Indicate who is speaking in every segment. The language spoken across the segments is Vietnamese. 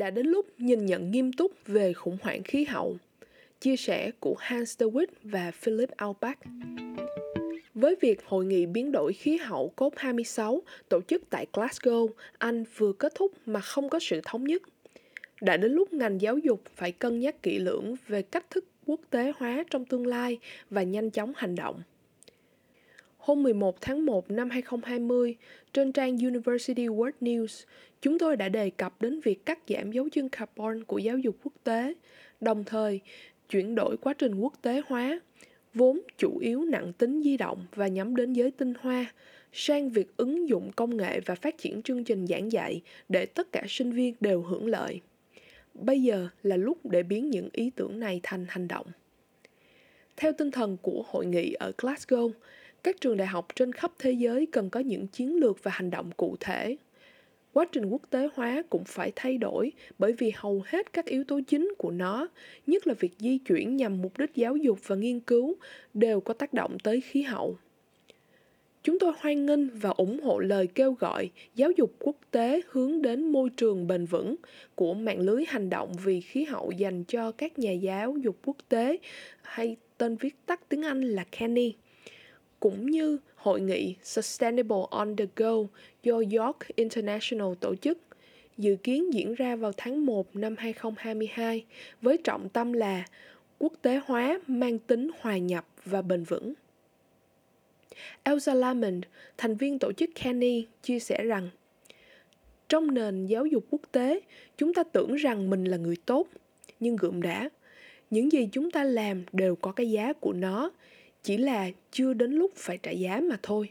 Speaker 1: đã đến lúc nhìn nhận nghiêm túc về khủng hoảng khí hậu. Chia sẻ của Hans DeWitt và Philip Albach. Với việc Hội nghị biến đổi khí hậu COP26 tổ chức tại Glasgow, Anh vừa kết thúc mà không có sự thống nhất, đã đến lúc ngành giáo dục phải cân nhắc kỹ lưỡng về cách thức quốc tế hóa trong tương lai và nhanh chóng hành động. Hôm 11 tháng 1 năm 2020, trên trang University World News, chúng tôi đã đề cập đến việc cắt giảm dấu chân carbon của giáo dục quốc tế, đồng thời chuyển đổi quá trình quốc tế hóa, vốn chủ yếu nặng tính di động và nhắm đến giới tinh hoa, sang việc ứng dụng công nghệ và phát triển chương trình giảng dạy để tất cả sinh viên đều hưởng lợi. Bây giờ là lúc để biến những ý tưởng này thành hành động. Theo tinh thần của hội nghị ở Glasgow, các trường đại học trên khắp thế giới cần có những chiến lược và hành động cụ thể. Quá trình quốc tế hóa cũng phải thay đổi bởi vì hầu hết các yếu tố chính của nó, nhất là việc di chuyển nhằm mục đích giáo dục và nghiên cứu, đều có tác động tới khí hậu. Chúng tôi hoan nghênh và ủng hộ lời kêu gọi giáo dục quốc tế hướng đến môi trường bền vững của mạng lưới hành động vì khí hậu dành cho các nhà giáo dục quốc tế hay tên viết tắt tiếng anh là kenny cũng như hội nghị Sustainable on the Go do York International tổ chức, dự kiến diễn ra vào tháng 1 năm 2022 với trọng tâm là quốc tế hóa mang tính hòa nhập và bền vững. Elsa Lamond, thành viên tổ chức Kenny, chia sẻ rằng trong nền giáo dục quốc tế, chúng ta tưởng rằng mình là người tốt, nhưng gượm đã. Những gì chúng ta làm đều có cái giá của nó, chỉ là chưa đến lúc phải trả giá mà thôi.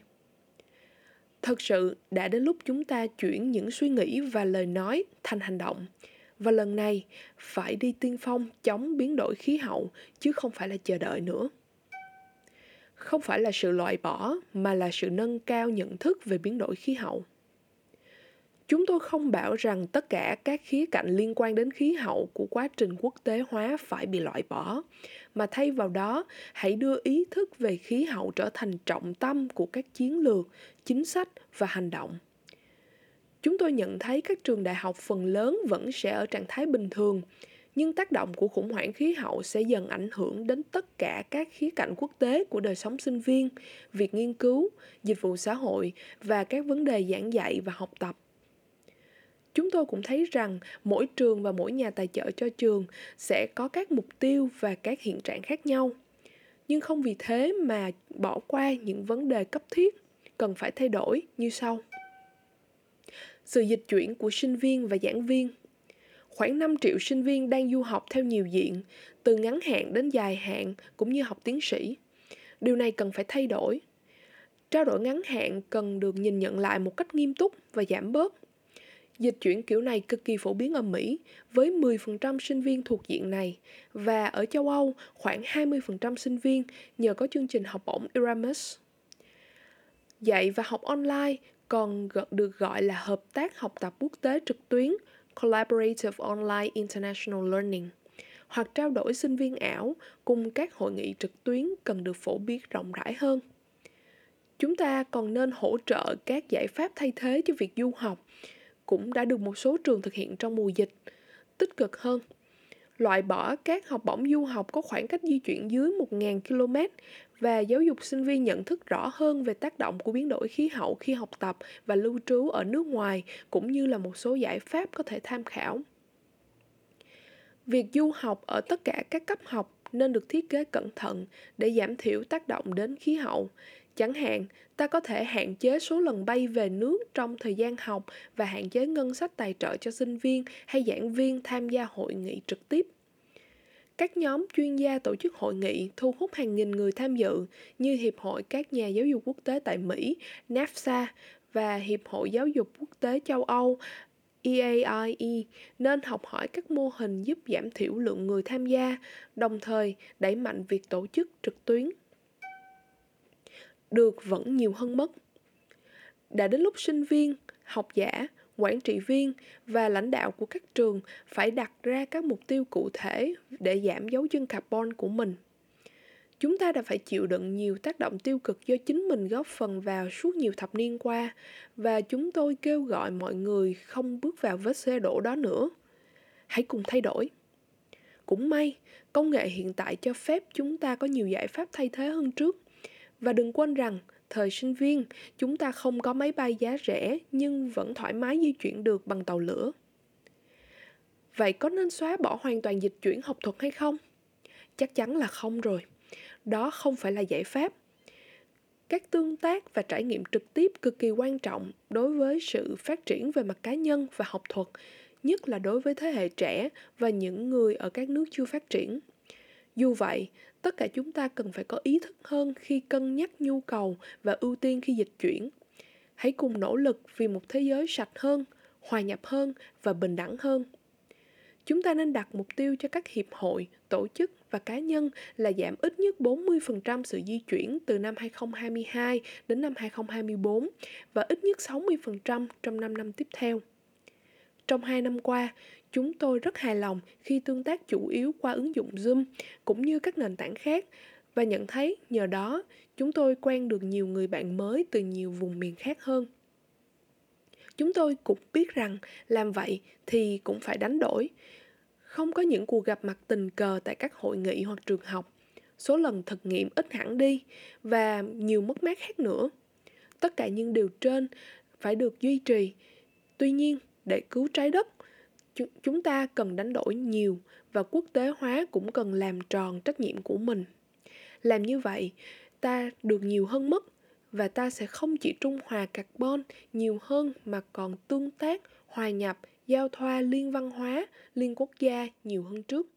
Speaker 1: Thật sự, đã đến lúc chúng ta chuyển những suy nghĩ và lời nói thành hành động. Và lần này, phải đi tiên phong chống biến đổi khí hậu, chứ không phải là chờ đợi nữa. Không phải là sự loại bỏ, mà là sự nâng cao nhận thức về biến đổi khí hậu chúng tôi không bảo rằng tất cả các khía cạnh liên quan đến khí hậu của quá trình quốc tế hóa phải bị loại bỏ. Mà thay vào đó, hãy đưa ý thức về khí hậu trở thành trọng tâm của các chiến lược, chính sách và hành động. Chúng tôi nhận thấy các trường đại học phần lớn vẫn sẽ ở trạng thái bình thường, nhưng tác động của khủng hoảng khí hậu sẽ dần ảnh hưởng đến tất cả các khía cạnh quốc tế của đời sống sinh viên, việc nghiên cứu, dịch vụ xã hội và các vấn đề giảng dạy và học tập chúng tôi cũng thấy rằng mỗi trường và mỗi nhà tài trợ cho trường sẽ có các mục tiêu và các hiện trạng khác nhau nhưng không vì thế mà bỏ qua những vấn đề cấp thiết cần phải thay đổi như sau sự dịch chuyển của sinh viên và giảng viên khoảng 5 triệu sinh viên đang du học theo nhiều diện, từ ngắn hạn đến dài hạn cũng như học tiến sĩ. Điều này cần phải thay đổi. Trao đổi ngắn hạn cần được nhìn nhận lại một cách nghiêm túc và giảm bớt Dịch chuyển kiểu này cực kỳ phổ biến ở Mỹ, với 10% sinh viên thuộc diện này, và ở châu Âu khoảng 20% sinh viên nhờ có chương trình học bổng Erasmus. Dạy và học online còn được gọi là hợp tác học tập quốc tế trực tuyến Collaborative Online International Learning hoặc trao đổi sinh viên ảo cùng các hội nghị trực tuyến cần được phổ biến rộng rãi hơn. Chúng ta còn nên hỗ trợ các giải pháp thay thế cho việc du học cũng đã được một số trường thực hiện trong mùa dịch, tích cực hơn loại bỏ các học bổng du học có khoảng cách di chuyển dưới 1.000 km và giáo dục sinh viên nhận thức rõ hơn về tác động của biến đổi khí hậu khi học tập và lưu trú ở nước ngoài, cũng như là một số giải pháp có thể tham khảo. Việc du học ở tất cả các cấp học nên được thiết kế cẩn thận để giảm thiểu tác động đến khí hậu Chẳng hạn, ta có thể hạn chế số lần bay về nước trong thời gian học và hạn chế ngân sách tài trợ cho sinh viên hay giảng viên tham gia hội nghị trực tiếp. Các nhóm chuyên gia tổ chức hội nghị thu hút hàng nghìn người tham dự như Hiệp hội các nhà giáo dục quốc tế tại Mỹ, NAFSA và Hiệp hội Giáo dục quốc tế châu Âu, EAIE nên học hỏi các mô hình giúp giảm thiểu lượng người tham gia, đồng thời đẩy mạnh việc tổ chức trực tuyến được vẫn nhiều hơn mất. Đã đến lúc sinh viên, học giả, quản trị viên và lãnh đạo của các trường phải đặt ra các mục tiêu cụ thể để giảm dấu chân carbon của mình. Chúng ta đã phải chịu đựng nhiều tác động tiêu cực do chính mình góp phần vào suốt nhiều thập niên qua và chúng tôi kêu gọi mọi người không bước vào vết xe đổ đó nữa. Hãy cùng thay đổi. Cũng may, công nghệ hiện tại cho phép chúng ta có nhiều giải pháp thay thế hơn trước và đừng quên rằng, thời sinh viên, chúng ta không có máy bay giá rẻ nhưng vẫn thoải mái di chuyển được bằng tàu lửa. Vậy có nên xóa bỏ hoàn toàn dịch chuyển học thuật hay không? Chắc chắn là không rồi. Đó không phải là giải pháp. Các tương tác và trải nghiệm trực tiếp cực kỳ quan trọng đối với sự phát triển về mặt cá nhân và học thuật, nhất là đối với thế hệ trẻ và những người ở các nước chưa phát triển dù vậy tất cả chúng ta cần phải có ý thức hơn khi cân nhắc nhu cầu và ưu tiên khi dịch chuyển hãy cùng nỗ lực vì một thế giới sạch hơn hòa nhập hơn và bình đẳng hơn Chúng ta nên đặt mục tiêu cho các hiệp hội, tổ chức và cá nhân là giảm ít nhất 40% sự di chuyển từ năm 2022 đến năm 2024 và ít nhất 60% trong 5 năm tiếp theo. Trong 2 năm qua, chúng tôi rất hài lòng khi tương tác chủ yếu qua ứng dụng Zoom cũng như các nền tảng khác và nhận thấy nhờ đó chúng tôi quen được nhiều người bạn mới từ nhiều vùng miền khác hơn. Chúng tôi cũng biết rằng làm vậy thì cũng phải đánh đổi. Không có những cuộc gặp mặt tình cờ tại các hội nghị hoặc trường học. Số lần thực nghiệm ít hẳn đi và nhiều mất mát khác nữa. Tất cả những điều trên phải được duy trì. Tuy nhiên, để cứu trái đất, chúng ta cần đánh đổi nhiều và quốc tế hóa cũng cần làm tròn trách nhiệm của mình. Làm như vậy, ta được nhiều hơn mất và ta sẽ không chỉ trung hòa carbon nhiều hơn mà còn tương tác, hòa nhập, giao thoa liên văn hóa, liên quốc gia nhiều hơn trước.